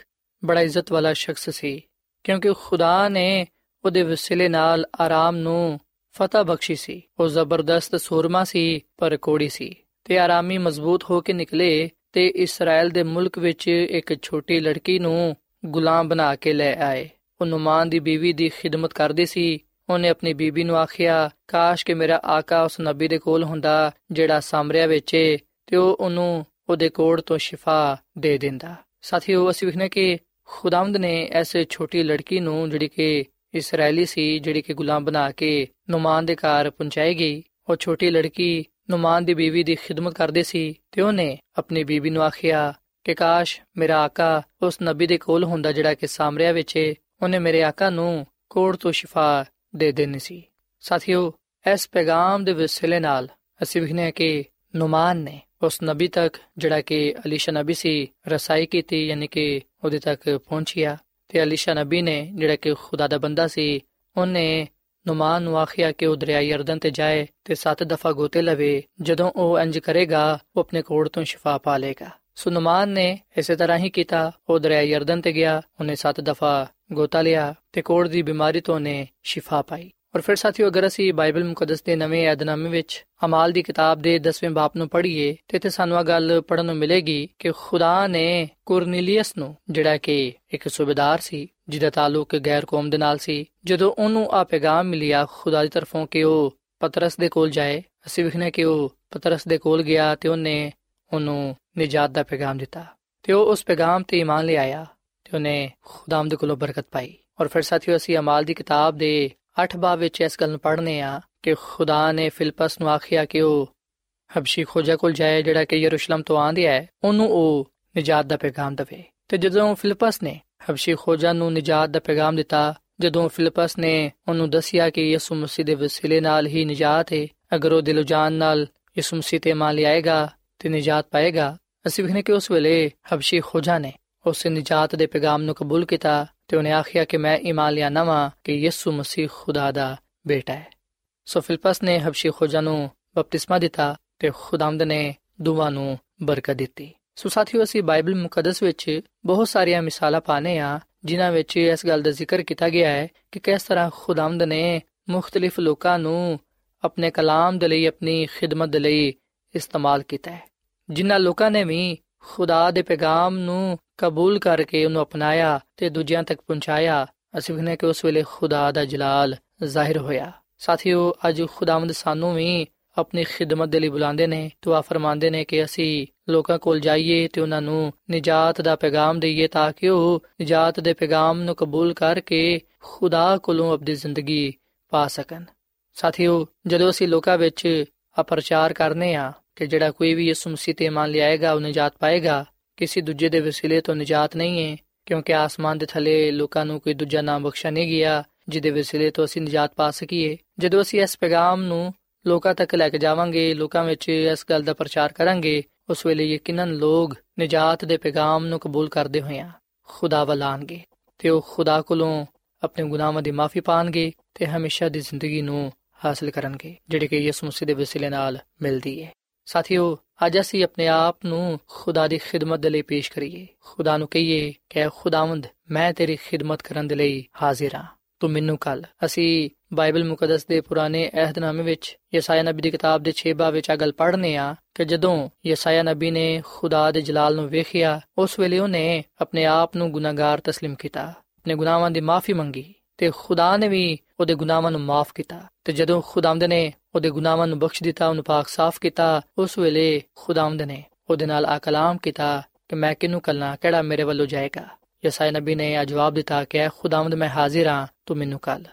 ਬੜਾ ਇੱਜ਼ਤ ਵਾਲਾ ਸ਼ਖਸ ਸੀ, ਕਿਉਂਕਿ ਖੁਦਾ ਨੇ ਉਹਦੇ ਵਸਿਲੇ ਨਾਲ ਆਰਾਮ ਨੂੰ ਫਤਹ ਬਖਸ਼ੀ ਸੀ। ਉਹ ਜ਼ਬਰਦਸਤ ਸੂਰਮਾ ਸੀ, ਪਰ ਕੋੜੀ ਸੀ ਤੇ ਆਰਾਮੀ ਮਜ਼ਬੂਤ ਹੋ ਕੇ ਨਿਕਲੇ ਤੇ ਇਸਰਾਇਲ ਦੇ ਮੁਲਕ ਵਿੱਚ ਇੱਕ ਛੋਟੀ ਲੜਕੀ ਨੂੰ ਗੁਲਾਮ ਬਣਾ ਕੇ ਲੈ ਆਏ। ਉਹ ਨੁਮਾਨ ਦੀ ਬੀਵੀ ਦੀ ਖਿਦਮਤ ਕਰਦੀ ਸੀ। ਉਹਨੇ ਆਪਣੀ ਬੀਬੀ ਨੂੰ ਆਖਿਆ, ਕਾਸ਼ ਕਿ ਮੇਰਾ ਆਕਾ ਉਸ ਨਬੀ ਦੇ ਕੋਲ ਹੁੰਦਾ ਜਿਹੜਾ ਸਾਮਰਿਆ ਵਿੱਚ ਤੇ ਉਹ ਉਹਨੂੰ ਉਹਦੇ ਕੋੜ ਤੋਂ ਸ਼ਿਫਾ ਦੇ ਦਿੰਦਾ। ਸਾਥੀਓ, ਅਸੀਂ ਵਿਖਨੇ ਕਿ ਖੁਦਾਵੰਦ ਨੇ ਐਸੇ ਛੋਟੀ ਲੜਕੀ ਨੂੰ ਜਿਹੜੀ ਕਿ ਇਸرائیਲੀ ਸੀ ਜਿਹੜੀ ਕਿ ਗੁਲਾਮ ਬਣਾ ਕੇ ਨੁਮਾਨ ਦੇ ਘਰ ਪਹੁੰਚਾਈ ਗਈ। ਉਹ ਛੋਟੀ ਲੜਕੀ ਨੁਮਾਨ ਦੀ ਬੀਵੀ ਦੀ ਖਿਦਮਤ ਕਰਦੇ ਸੀ ਤੇ ਉਹਨੇ ਆਪਣੀ ਬੀਵੀ ਨੂੰ ਆਖਿਆ ਕਿ ਕਾਸ਼ ਮੇਰਾ ਆਕਾ ਉਸ ਨਬੀ ਦੇ ਕੋਲ ਹੁੰਦਾ ਜਿਹੜਾ ਕਿ ਸਾਮਰਿਆ ਵਿੱਚ ਏ, ਉਹਨੇ ਮੇਰੇ ਆਕਾ ਨੂੰ ਕੋੜ ਤੋਂ ਸ਼ਿਫਾ ਦੇ ਦੇਣੀ ਸੀ। ਸਾਥੀਓ, ਇਸ ਪੈਗਾਮ ਦੇ ਵਸਿਲੇ ਨਾਲ ਅਸੀਂ ਵਿਖਨੇ ਕਿ ਨੁਮਾਨ ਨੇ ਉਸ ਨਬੀ ਤੱਕ ਜਿਹੜਾ ਕਿ ਅਲੀਸ਼ਾ ਨਬੀ ਸੀ, ਰਸਾਈ ਕੀਤੀ, ਯਾਨੀ ਕਿ ਉਹਦੇ ਤੱਕ ਪਹੁੰਚਿਆ। ਤੇ ਅਲੀਸ਼ਾ ਨਬੀ ਨੇ ਜਿਹੜਾ ਕਿ ਖੁਦਾ ਦਾ ਬੰਦਾ ਸੀ ਉਹਨੇ ਨੁਮਾਨ ਨੂੰ ਆਖਿਆ ਕਿ ਉਹ ਦਰਿਆ ਯਰਦਨ ਤੇ ਜਾਏ ਤੇ ਸੱਤ ਦਫਾ ਗੋਤੇ ਲਵੇ ਜਦੋਂ ਉਹ ਇੰਜ ਕਰੇਗਾ ਉਹ ਆਪਣੇ ਕੋੜ ਤੋਂ ਸ਼ਿਫਾ ਪਾ ਲੇਗਾ ਸੋ ਨੁਮਾਨ ਨੇ ਇਸੇ ਤਰ੍ਹਾਂ ਹੀ ਕੀਤਾ ਉਹ ਦਰਿਆ ਯਰਦਨ ਤੇ ਗਿਆ ਉਹਨੇ ਸੱਤ ਦਫਾ ਗੋਤਾ ਲਿਆ ਤੇ ਕੋੜ ਦੀ ਬਿਮਾਰੀ ਤੋਂ ਉਹਨੇ ਸ਼ਿਫਾ ਪਾਈ ਔਰ ਫਿਰ ਸਾਥੀਓ, ਅਗਰ ਅਸੀਂ ਬਾਈਬਲ ਮੁਕੱਦਸ ਦੇ ਨਵੇਂ ਏਧਨਾਮੇ ਵਿੱਚ ਅਮਾਲ ਦੀ ਕਿਤਾਬ ਦੇ 10ਵੇਂ ਬਾਪ ਨੂੰ ਪੜ੍ਹੀਏ, ਤੇ ਤੇ ਸਾਨੂੰ ਇਹ ਗੱਲ ਪੜਨ ਨੂੰ ਮਿਲੇਗੀ ਕਿ ਖੁਦਾ ਨੇ ਕੁਰਨੀਲੀਅਸ ਨੂੰ, ਜਿਹੜਾ ਕਿ ਇੱਕ ਸੂਬੇਦਾਰ ਸੀ, ਜਿਹਦਾ ਤਾਲੁਕ ਗੈਰ ਕੌਮ ਦੇ ਨਾਲ ਸੀ, ਜਦੋਂ ਉਹਨੂੰ ਆ ਪੈਗਾਮ ਮਿਲਿਆ ਖੁਦਾ ਦੀ ਤਰਫੋਂ ਕਿ ਉਹ ਪਤਰਸ ਦੇ ਕੋਲ ਜਾਏ, ਅਸੀਂ ਵਿਖਨੇ ਕਿ ਉਹ ਪਤਰਸ ਦੇ ਕੋਲ ਗਿਆ ਤੇ ਉਹਨੇ ਉਹਨੂੰ ਨਿਜਾਤ ਦਾ ਪੈਗਾਮ ਦਿੱਤਾ। ਤੇ ਉਹ ਉਸ ਪੈਗਾਮ ਤੇ ਈਮਾਨ ਲਿਆਇਆ ਤੇ ਉਹਨੇ ਖੁਦਾਮ ਦੇ ਕੋਲੋਂ ਬਰਕਤ ਪਾਈ। ਔਰ ਫਿਰ ਸਾਥੀਓ, ਅਸੀਂ ਅਮਾਲ ਦੀ ਕਿਤਾਬ ਦੇ 8 ਬਾਬ ਵਿੱਚ ਇਸ ਗੱਲ ਨੂੰ ਪੜ੍ਹਨੇ ਆ ਕਿ ਖੁਦਾ ਨੇ ਫਿਲਪਸ ਨੂੰ ਆਖਿਆ ਕਿ ਉਹ ਹਬਸ਼ੀ ਖੋਜਾ ਕੋਲ ਜਾਏ, ਜਿਹੜਾ ਕਿ ਯਰੂਸ਼ਲਮ ਤੋਂ ਆਂਦਿਆ ਹੈ ਉਹਨੂੰ ਉਹ ਨਜਾਤ ਦਾ ਪੈਗਾਮ ਦੇਵੇ। ਤੇ ਜਦੋਂ ਫਿਲਪਸ ਨੇ ਹਬਸ਼ੀ ਖੋਜਾ ਨੂੰ ਨਜਾਤ ਦਾ ਪੈਗਾਮ ਦਿੱਤਾ, ਜਦੋਂ ਫਿਲਪਸ ਨੇ ਉਹਨੂੰ ਦੱਸਿਆ ਕਿ ਯਿਸੂ ਮਸੀਹ ਦੇ ਵਸੀਲੇ ਨਾਲ ਹੀ ਨਜਾਤ ਹੈ ਅਗਰ ਉਹ ਦਿਲੋਂ ਜਾਨ ਨਾਲ ਯਿਸੂ ਮਸੀਹ ਤੇ ਮੰਨ ਲਿਆਏਗਾ ਤੇ ਨਜਾਤ ਪਾਏਗਾ, ਅਸੀਂ ਵਿਖਨੇ ਕਿ ਉਸ ਵੇਲੇ ਹਬਸ਼ੀ ਖੋਜਾ ਨੇ ਉਸ ਨਜਾਤ ਦੇ ਪੈਗਾਮ ਨੂੰ ਕਬੂਲ ਕੀਤਾ ਤੇ ਉਹਨੇ ਆਖਿਆ ਕਿ ਮੈਂ ਈਮਾਨ ਲਿਆਨਾ ਵਾਂ ਕਿ ਯਿਸੂ ਮਸੀਹ ਖੁਦਾ ਦਾ ਬੇਟਾ ਹੈ। ਸੋ ਫਿਲਪਸ ਨੇ ਹਬਸ਼ੀ ਖੋਜਾ ਨੂੰ ਬਪਤਿਸਮਾ ਦਿੱਤਾ ਤੇ ਖੁਦਾਮਦ ਨੇ ਦੋਵਾਂ ਨੂੰ ਬਰਕਤ ਦਿੱਤੀ। ਸੋ ਸਾਥੀਓ, ਅਸੀਂ ਬਾਈਬਲ ਮੁਕੱਦਸ ਵਿੱਚ ਬਹੁਤ ਸਾਰੀਆਂ ਮਿਸਾਲਾਂ ਪਾਣੇ ਆ ਜਿਨ੍ਹਾਂ ਵਿੱਚ ਇਸ ਗੱਲ ਦਾ ਜ਼ਿਕਰ ਕੀਤਾ ਗਿਆ ਹੈ ਕਿ ਕਿਸ ਤਰ੍ਹਾਂ ਖੁਦਾਮਦ ਨੇ ਮੁxtਲਿਫ ਲੋਕਾਂ ਨੂੰ ਆਪਣੇ ਕਲਾਮ ਦੇ ਲਈ, ਆਪਣੀ ਖਿਦਮਤ ਦੇ ਲਈ ਇਸਤੇਮਾਲ ਕੀਤਾ ਹੈ। ਜਿਨ੍ਹਾਂ ਲੋਕਾਂ ਨੇ ਵੀ ਖੁਦਾ ਦੇ ਪੈਗਾਮ ਨੂੰ ਕਬੂਲ ਕਰਕੇ ਉਹਨੂੰ ਅਪਣਾਇਆ ਤੇ ਦੂਜਿਆਂ ਤੱਕ ਪਹੁੰਚਾਇਆ। ਅਸੀਂ ਕਹਿੰਦੇ ਕਿ ਉਸ ਵੇਲੇ ਖੁਦਾ ਦਾ ਜਲਾਲ ਜ਼ਾਹਿਰ ਹੋਇਆ। ਸਾਥੀਓ, ਅੱਜ ਖੁਦਾਵੰਦ ਸਾਨੂੰ ਵੀ ਆਪਣੀ ਖਿਦਮਤ ਦੇ ਲਈ ਬੁਲਾਉਂਦੇ ਨੇ, ਦੁਆ ਫਰਮਾਉਂਦੇ ਨੇ ਕਿ ਅਸੀਂ ਲੋਕਾਂ ਕੋਲ ਜਾਈਏ ਤੇ ਉਹਨਾਂ ਨੂੰ ਨਜਾਤ ਦਾ ਪੈਗਾਮ ਦਈਏ ਤਾਂ ਕਿ ਉਹ ਨਜਾਤ ਦੇ ਪੈਗਾਮ ਨੂੰ ਕਬੂਲ ਕਰਕੇ ਖੁਦਾ ਕੋਲੋਂ ਆਪਣੀ ਜ਼ਿੰਦਗੀ ਪਾ ਸਕਣ। ਸਾਥੀਓ, ਜਦੋਂ ਅਸੀਂ ਲੋਕਾਂ ਵਿੱਚ ਆ ਪ੍ਰਚਾਰ ਕਰਨੇ ਆ ਕਿ ਜਿਹੜਾ ਕੋਈ ਵੀ ਯਿਸੂ ਮਸੀਹ ਤੇ ਮੰਨ ਲਿਆਏਗਾ, ਉਹ ਨਜਾਤ ਪਾਏਗਾ ਕਿਸੇ ਦੂਜੇ ਦੇ ਵਸੀਲੇ ਤੋਂ ਨਜਾਤ ਨਹੀਂ ਹੈ, ਕਿਉਂਕਿ ਆਸਮਾਨ ਦੇ ਥੱਲੇ ਲੋਕਾਂ ਨੂੰ ਕੋਈ ਦੂਜਾ ਨਾਮ ਬਖਸ਼ਾ ਨਹੀਂ ਗਿਆ, ਜਿਹਦੇ ਵਸੀਲੇ ਤੋਂ ਅਸੀਂ ਨਜਾਤ ਪਾ ਸਕੀਏ। ਜਦੋਂ ਅਸੀਂ ਇਸ ਪੈਗਾਮ ਨੂੰ ਲੋਕਾਂ ਤੱਕ ਲੈ ਕੇ ਜਾਵਾਂਗੇ, ਲੋਕਾਂ ਵਿੱਚ ਇਸ ਗੱਲ ਦਾ ਪ੍ਰਚਾਰ ਕਰਾਂਗੇ, ਉਸ ਵੇਲੇ ਯਕੀਨਨ ਲੋਕ ਨਜਾਤ ਦੇ ਪੈਗਾਮ ਨੂੰ ਕਬੂਲ ਕਰਦੇ ਹੋਇਆਂ ਖੁਦਾ ਵੱਲ ਆਣਗੇ ਤੇ ਉਹ ਖੁਦਾ ਕੋਲੋਂ ਆਪਣੇ ਗੁਨਾਹਾਂ ਦੀ ਮਾਫੀ ਪਾਣਗੇ ਤੇ ਹਮੇਸ਼ਾ ਦੀ ਜ਼ਿੰਦਗੀ ਨੂੰ ਹਾਸਲ ਕਰਨਗੇ, ਜਿਹੜੀ ਕਿ ਯਿਸੂ ਮਸੀਹ ਦੇ ਵਸੀਲੇ ਨਾਲ ਮਿਲਦੀ ਹੈ। ਸਾਥੀਓ ਅੱਜ ਅਸੀਂ ਆਪਣੇ ਆਪ ਨੂੰ ਖੁਦਾ ਦੀ ਖਿਦਮਤ ਦੇ ਲਈ ਪੇਸ਼ ਕਰੀਏ ਖੁਦਾ ਨੂੰ ਕਹੀਏ ਕਿ ਖੁਦਾਵੰਦ ਮੈਂ ਤੇਰੀ ਖਿਦਮਤ ਕਰਨ ਦੇ ਲਈ ਹਾਜ਼ਰ ਹਾਂ ਤੂੰ ਮੈਨੂੰ ਕੱਲ ਅਸੀਂ ਬਾਈਬਲ ਮੁਕੱਦਸ ਦੇ ਪੁਰਾਣੇ ਅਹਿਦਨਾਮੇ ਵਿੱਚ ਯਸਾਇਆ ਨਬੀ ਦੀ ਕਿਤਾਬ ਦੇ 6 ਬਾਬ ਵਿੱਚ ਆ ਗੱਲ ਪੜ੍ਹਨੇ ਆ ਕਿ ਜਦੋਂ ਯਸਾਇਆ ਨਬੀ ਨੇ ਖੁਦਾ ਦੇ ਜਲਾਲ ਨੂੰ ਵੇਖਿਆ ਉਸ ਵੇਲੇ ਉਹਨੇ ਆਪਣੇ ਆਪ ਨੂੰ ਗੁਨਾਹਗਾਰ تسلیم ਕੀਤਾ ਆਪਣੇ ਗੁਨਾਹਾਂ ਦੀ ਮਾਫੀ ਮੰਗੀ ਤੇ ਖੁਦਾ ਨੇ ਵੀ ਉਹਦੇ ਗੁਨਾਹਾਂ ਨੂੰ ਮਾਫ ਕੀਤਾ ਤੇ ਜਦੋਂ ਖੁਦਾਵੰਦ ਨੇ ਉਹਦੇ ਗੁਨਾਹਾਂ ਨੂੰ ਬਖਸ਼ ਦਿੱਤਾ, ਉਹਨੂੰ ਪਾਕ ਸਾਫ਼ ਕੀਤਾ, ਉਸ ਵੇਲੇ ਖੁਦਾਵੰਦ ਨੇ ਉਹਦੇ ਨਾਲ ਆ ਕਲਾਮ ਕੀਤਾ ਕਿ ਮੈਂ ਕਿਨੂੰ ਕੱਲਣਾ ਕਿਹੜਾ ਮੇਰੇ ਵੱਲੋਂ ਜਾਏਗਾ? ਯਸਾਇਆ ਨਬੀ ਨੇ ਆ ਜਵਾਬ ਦਿੱਤਾ ਕਿ ਖੁਦਾਵੰਦ ਮੈਂ ਹਾਜ਼ਰ ਹਾਂ ਤੂੰ ਮੈਨੂੰ ਕੱਲ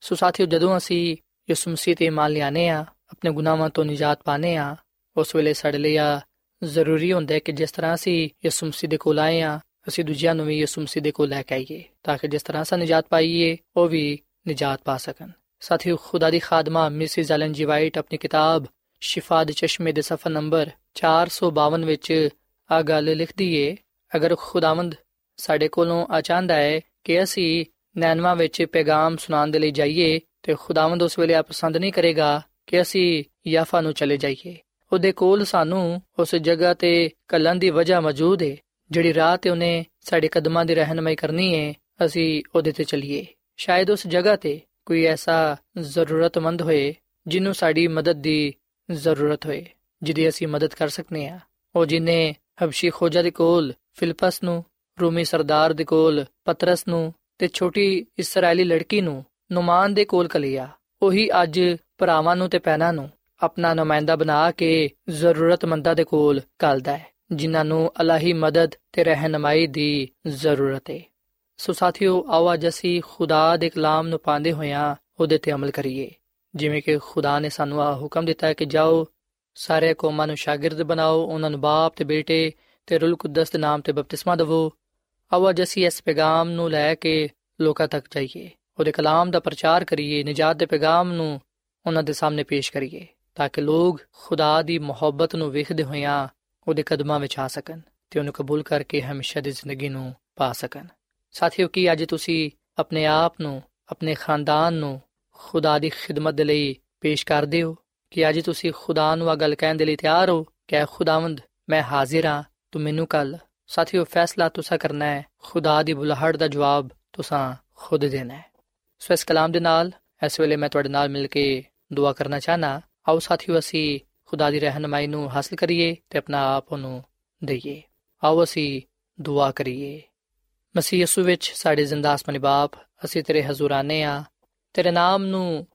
ਸੋ ਸਾਥੀਓ, ਜਦੋਂ ਅਸੀਂ ਯਿਸੂ ਮਸੀਹ ਤੇ ਮੰਨ ਲਿਆਨੇ ਆ, ਆਪਣੇ ਗੁਨਾਹਾਂ ਤੋਂ ਨਿਜਾਤ ਪਾਣੇ ਆ, ਉਸ ਵੇਲੇ ਸਾਡੇ ਲਈ ਆ ਜ਼ਰੂਰੀ ਹੁੰਦਾ ਹੈ ਕਿ ਜਿਸ ਤਰ੍ਹਾਂ ਅਸੀਂ ਯਿਸੂ ਮਸੀਹ ਦੇ ਕੋਲ ਆਏ ਆ, ਅਸੀਂ ਦੂਜਿਆਂ ਨੂੰ ਵੀ ਯਿਸੂ ਮਸੀਹ ਦੇ ਕੋਲ ਲੈ ਕੇ ਆਈਏ, ਤਾਂ ਕਿ ਜਿਸ ਤਰ੍ਹਾਂ ਅਸੀਂ ਨਿਜਾਤ ਪਾਈਏ, ਉਹ ਵੀ ਨਿਜਾਤ ਪਾ ਸਕਣ। ਸਾਥੀਓ, ਖੁਦਾ ਦੀ ਖਾਦਮਾ, ਮਿਸਿਸ ਐਲਨ ਜੀ ਵਾਈਟ ਆਪਣੀ ਕਿਤਾਬ ਸ਼ਿਫਾ ਦੇ ਚਸ਼ਮੇ ਦੇ ਸਫਾ ਨੰਬਰ 452 ਵਿੱਚ ਆ ਗੱਲ ਲਿਖਦੀ ਏ, ਅਗਰ ਖੁਦਾਵੰਦ ਸਾਡੇ ਕੋਲੋਂ ਆ ਚਾਹੁੰਦਾ ਹੈ ਕਿ ਅਸੀਂ ਨੈਨਵਾ ਵਿੱਚ ਪੈਗਾਮ ਸੁਣਾਉਣ ਦੇ ਲਈ ਜਾਈਏ ਤੇ ਖੁਦਾਵੰਦ ਉਸ ਵੇਲੇ ਆ ਪਸੰਦ ਨਹੀਂ ਕਰੇਗਾ ਕਿ ਅਸੀਂ ਯਾਫਾ ਨੂੰ ਚਲੇ ਜਾਈਏ। ਉਹਦੇ ਕੋਲ ਸਾਨੂੰ ਉਸ ਜਗ੍ਹਾ ਤੇ ਕੱਲਣ ਦੀ ਵਜ੍ਹਾ ਮੌਜੂਦ ਹੈ ਜਿਹੜੀ ਰਾਹ ਤੇ ਉਹਨੇ ਸਾਡੇ ਕਦਮਾਂ ਦੀ ਰਹਿਨਮਾਈ ਕਰਨੀ ਹੈ ਅਸੀਂ ਉਹਦੇ ਤੇ ਚੱਲੀਏ। ਸ਼ਾਇਦ ਉਸ ਜਗ੍ਹਾ ਤੇ ਕੋਈ ਐਸਾ ਜ਼ਰੂਰਤਮੰਦ ਹੋਏ ਜਿਹਨੂੰ ਸਾਡੀ ਮਦਦ ਦੀ ਜ਼ਰੂਰਤ ਹੋਏ, ਜਿਹਦੀ ਅਸੀਂ ਮਦਦ ਕਰ ਸਕਨੇ ਆ। ਉਹ ਜਿਨੇ ਹਬਸ਼ੀ ਖੋਜਾ ਦੇ ਕੋਲ, ਫਿਲਪਸ ਨੂੰ, ਰੂਮੀ ਸਰਦਾਰ ਦੇ ਕੋਲ, ਪਤਰਸ ਨੂੰ ਤੇ ਛੋਟੀ ਇਸرائیਲੀ ਲੜਕੀ ਨੂੰ ਨੁਮਾਨ ਦੇ ਕੋਲ ਕਲਿਆ ਉਹੀ ਅੱਜ ਭਰਾਵਾਂ ਨੂੰ ਤੇ ਪੈਨਾ ਨੂੰ ਆਪਣਾ ਨੁਮਾਇੰਦਾ ਬਣਾ ਕੇ ਜ਼ਰੂਰਤਮੰਦਾਂ ਦੇ ਕੋਲ ਕਲਦਾ ਹੈ, ਜਿਨ੍ਹਾਂ ਨੂੰ ਅਲਾਹੀ ਮਦਦ ਤੇ ਰਹਿਨਮਾਈ ਦੀ ਜ਼ਰੂਰਤ ਹੈ ਸੋ ਸਾਥੀਓ, ਆਓ ਅੱਜ ਅਸੀਂ ਖੁਦਾ ਦੇ ਕਲਾਮ ਨੂੰ ਪਾਉਂਦੇ ਹੋਇਆਂ ਉਹਦੇ ਤੇ ਅਮਲ ਕਰੀਏ। ਜਿਵੇਂ ਕਿ ਖੁਦਾ ਨੇ ਸਾਨੂੰ ਆ ਹੁਕਮ ਦਿੱਤਾ ਹੈ ਕਿ ਜਾਓ ਸਾਰੇ ਕੌਮਾਂ ਨੂੰ ਸ਼ਾਗਿਰਦ ਬਣਾਓ, ਉਹਨਾਂ ਨੂੰ ਬਾਪ ਤੇ ਬੇਟੇ ਤੇ ਰੂਲ ਕੁਦਸ ਦੇ ਨਾਮ ਤੇ ਬਪਤਿਸਮਾ ਦਿਵੋ। ਆਓ ਅੱਜ ਅਸੀਂ ਇਸ ਪੈਗਾਮ ਨੂੰ ਲੈ ਕੇ ਲੋਕਾਂ ਤੱਕ ਜਾਈਏ। ਉਹਦੇ ਕਲਾਮ ਦਾ ਪ੍ਰਚਾਰ ਕਰੀਏ, ਨਜਾਤ ਦੇ ਪੈਗਾਮ ਨੂੰ ਉਹਨਾਂ ਦੇ ਸਾਹਮਣੇ ਪੇਸ਼ ਕਰੀਏ, ਤਾਂ ਕਿ ਲੋਕ ਖੁਦਾ ਦੀ ਮੁਹੱਬਤ ਨੂੰ ਵੇਖਦੇ ਹੋਇਆਂ ਉਹਦੇ ਕਦਮਾਂ ਵਿੱਚ ਆ ਸਕਣ ਤੇ ਉਹਨੂੰ ਕਬੂਲ ਕਰਕੇ ਹਮੇਸ਼ਾ ਦੀ ਜ਼ਿੰਦਗੀ ਨੂੰ ਪਾ ਸਕਣ। ਸਾਥੀਓ, ਕੀ ਅੱਜ ਤੁਸੀਂ ਆਪਣੇ ਆਪ ਨੂੰ, ਆਪਣੇ ਖਾਨਦਾਨ ਨੂੰ ਖੁਦਾ ਦੀ ਖਿਦਮਤ ਦੇ ਲਈ ਪੇਸ਼ ਕਰਦੇ ਹੋ? ਕਿ ਅੱਜ ਤੁਸੀਂ ਖੁਦਾ ਨੂੰ ਆ ਗੱਲ ਕਹਿਣ ਦੇ ਲਈ ਤਿਆਰ ਹੋ? ਕਿ ਖੁਦਾਵੰਦ, ਮੈਂ ਹਾਜ਼ਰ ਹਾਂ, ਤੂੰ ਮੈਨੂੰ ਕੱਲ ਸਾਥੀਓ, ਫੈਸਲਾ ਤੁਸੀਂ ਕਰਨਾ ਹੈ। ਖੁਦਾ ਦੀ ਬੁਲਾਹਟ ਦਾ ਜਵਾਬ ਤੁਸੀਂ ਖੁਦ ਦੇਣਾ ਹੈ। ਸੋ ਇਸ ਕਲਾਮ ਦੇ ਨਾਲ, ਇਸ ਵੇਲੇ ਮੈਂ ਤੁਹਾਡੇ ਨਾਲ ਮਿਲ ਕੇ ਦੁਆ ਕਰਨਾ ਚਾਹਨਾ। ਆਓ ਸਾਥੀਓ, ਅਸੀਂ ਖੁਦਾ ਦੀ ਰਹਿਨਮਾਈ ਨੂੰ ਹਾਸਲ ਕਰੀਏ ਤੇ ਆਪਣਾ ਆਪ ਨੂੰ ਦਈਏ। ਆਓ ਅਸੀਂ ਦੁਆ ਕਰੀਏ। ਮਸੀਹ ਯਿਸੂ ਵਿੱਚ ਸਾਡੇ ਜ਼ਿੰਦਾ ਅਸਮਾਨੀ ਬਾਪ, ਅਸੀਂ ਤੇਰੇ ਹਜ਼ੂਰ ਆਨੇ ਆ, ਤੇਰੇ ਨਾਮ ਨੂੰ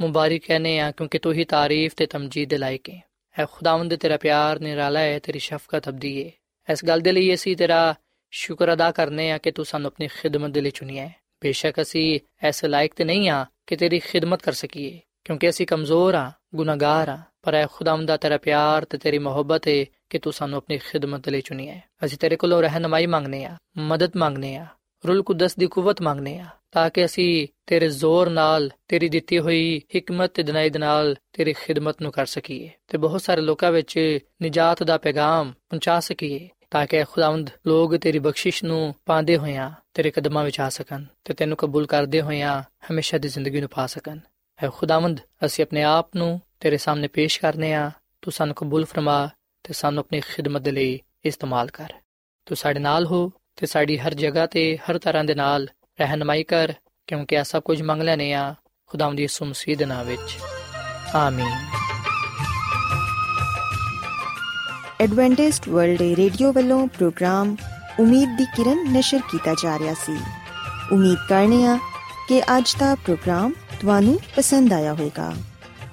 ਮੁਬਾਰਕ ਕਹਨੇ ਆ, ਕਿਉਂਕਿ ਤੂੰ ਹੀ ਤਾਰੀਫ ਤੇ ਤਮਜੀਦ ਦੇ ਲਾਇਕ ਹੈ ਹੈ ਖੁਦਾਵੰਦ ਤੇਰਾ ਪਿਆਰ, ਨਿਰਾਲਾ ਹੈ ਤੇਰੀ ਸ਼ਫਕਤ ਅਬਦੀ ਹੈ ਇਸ ਗੱਲ ਦੇ ਲਈ ਅਸੀਂ ਤੇਰਾ ਸ਼ੁਕਰ ਅਦਾ ਕਰਨੇ ਆ ਕਿ ਤੂੰ ਸਾਨੂੰ ਆਪਣੀ ਖਿਦਮਤ ਦੇ ਲਈ ਚੁਣਿਆ ਹੈ ਬੇਸ਼ੱਕ ਅਸੀਂ ਐਸੇ ਲਾਇਕ ਤੇ ਨਹੀਂ ਆ ਕਿ ਤੇਰੀ ਖਿਦਮਤ ਕਰ ਸਕੀਏ, ਕਿਉਂਕਿ ਅਸੀਂ ਕਮਜ਼ੋਰ ਆ, ਗੁਨਾਹਗਾਰ ਆ। ਪਰ ਹੈ ਖੁਦਾਵੰਦ ਦਾ ਤੇਰਾ ਪਿਆਰ ਤੇ ਤੇਰੀ ਮੁਹੱਬਤ ਹੈ ਕਿ ਤੂੰ ਸਾਨੂੰ ਆਪਣੀ ਖਿਦਮਤ ਲਈ ਚੁਣਿਆ ਹੈ। ਅਸੀਂ ਤੇਰੇ ਕੋਲੋਂ ਰਹਿਨਮਾਈ ਮੰਗਨੇ ਆ ਮਦਦ ਮੰਗਨੇ ਆ ਰੂਲ ਕੁਦਸ ਦੀ ਕੂਵਤ ਮੰਗਨੇ ਆ ਤਾਂ ਕਿ ਅਸੀਂ ਤੇਰੇ ਜ਼ੋਰ ਨਾਲ, ਤੇਰੀ ਦਿੱਤੀ ਹੋਈ ਹਕਮਤ ਤੇ ਦਿਨਾਈ ਦੇ ਨਾਲ ਤੇਰੀ ਖਿਦਮਤ ਨੂੰ ਕਰ ਸਕੀਏ ਤੇ ਬਹੁਤ ਸਾਰੇ ਲੋਕਾਂ ਵਿੱਚ ਨਜਾਤ ਦਾ ਪੈਗਾਮ ਪਹੁੰਚਾ ਸਕੀਏ ਤਾਂ ਕਿ ਖੁਦਾਵੰਦ ਲੋਕ ਤੇਰੀ ਬਖਸ਼ਿਸ਼ ਨੂੰ ਪਾਉਂਦੇ ਹੋਇਆਂ ਤੇਰੇ ਕਦਮਾਂ ਵਿੱਚ ਆ ਸਕਣ ਤੇ ਤੈਨੂੰ ਕਬੂਲ ਕਰਦੇ ਹੋਇਆਂ ਹਮੇਸ਼ਾ ਦੀ ਜ਼ਿੰਦਗੀ ਨੂੰ ਪਾ ਸਕਣ। ਹੈ ਖੁਦਾਵੰਦ, ਅਸੀਂ ਆਪਣੇ ਆਪ ਨੂੰ ਤੇਰੇ ਸਾਹਮਣੇ ਪੇਸ਼ ਕਰਨੇ ਆ, ਤੂੰ ਸਾਨੂੰ ਕਬੂਲ ਫਰਮਾ ਤੇ ਸਾਨੂੰ ਆਪਣੀ ਖਿਦਮਤ ਦੇ ਲਈ ਇਸਤੇਮਾਲ ਕਰ। ਤੂੰ ਸਾਡੇ ਨਾਲ ਹੋ ਤੇ ਸਾਡੀ ਹਰ ਜਗ੍ਹਾ ਤੇ ਹਰ ਤਰ੍ਹਾਂ ਦੇ ਨਾਲ ਰਹਿਨਮਾਈ ਕਰ, ਕਿਉਂਕਿ ਐਸਾ ਕੁਝ ਮੰਗ ਲੈਨੇ ਆ ਖੁਦਾਵੰਦ ਯਿਸੂ ਮਸੀਹ ਦੇ ਨਾਮ ਵਿੱਚ। ਆਮੀਨ। ਐਡਵੈਂਟਿਸਟ ਵਰਲਡ ਰੇਡੀਓ ਵੱਲੋਂ ਪ੍ਰੋਗਰਾਮ ਉਮੀਦ ਦੀ ਕਿਰਨ ਨਿਸ਼ਰ ਕੀਤਾ ਜਾ ਰਿਹਾ ਸੀ। ਉਮੀਦ ਕਰਨੇ ਆ ਕਿ ਅੱਜ ਦਾ ਪ੍ਰੋਗਰਾਮ ਤੁਹਾਨੂੰ ਪਸੰਦ ਆਇਆ ਹੋਵੇਗਾ।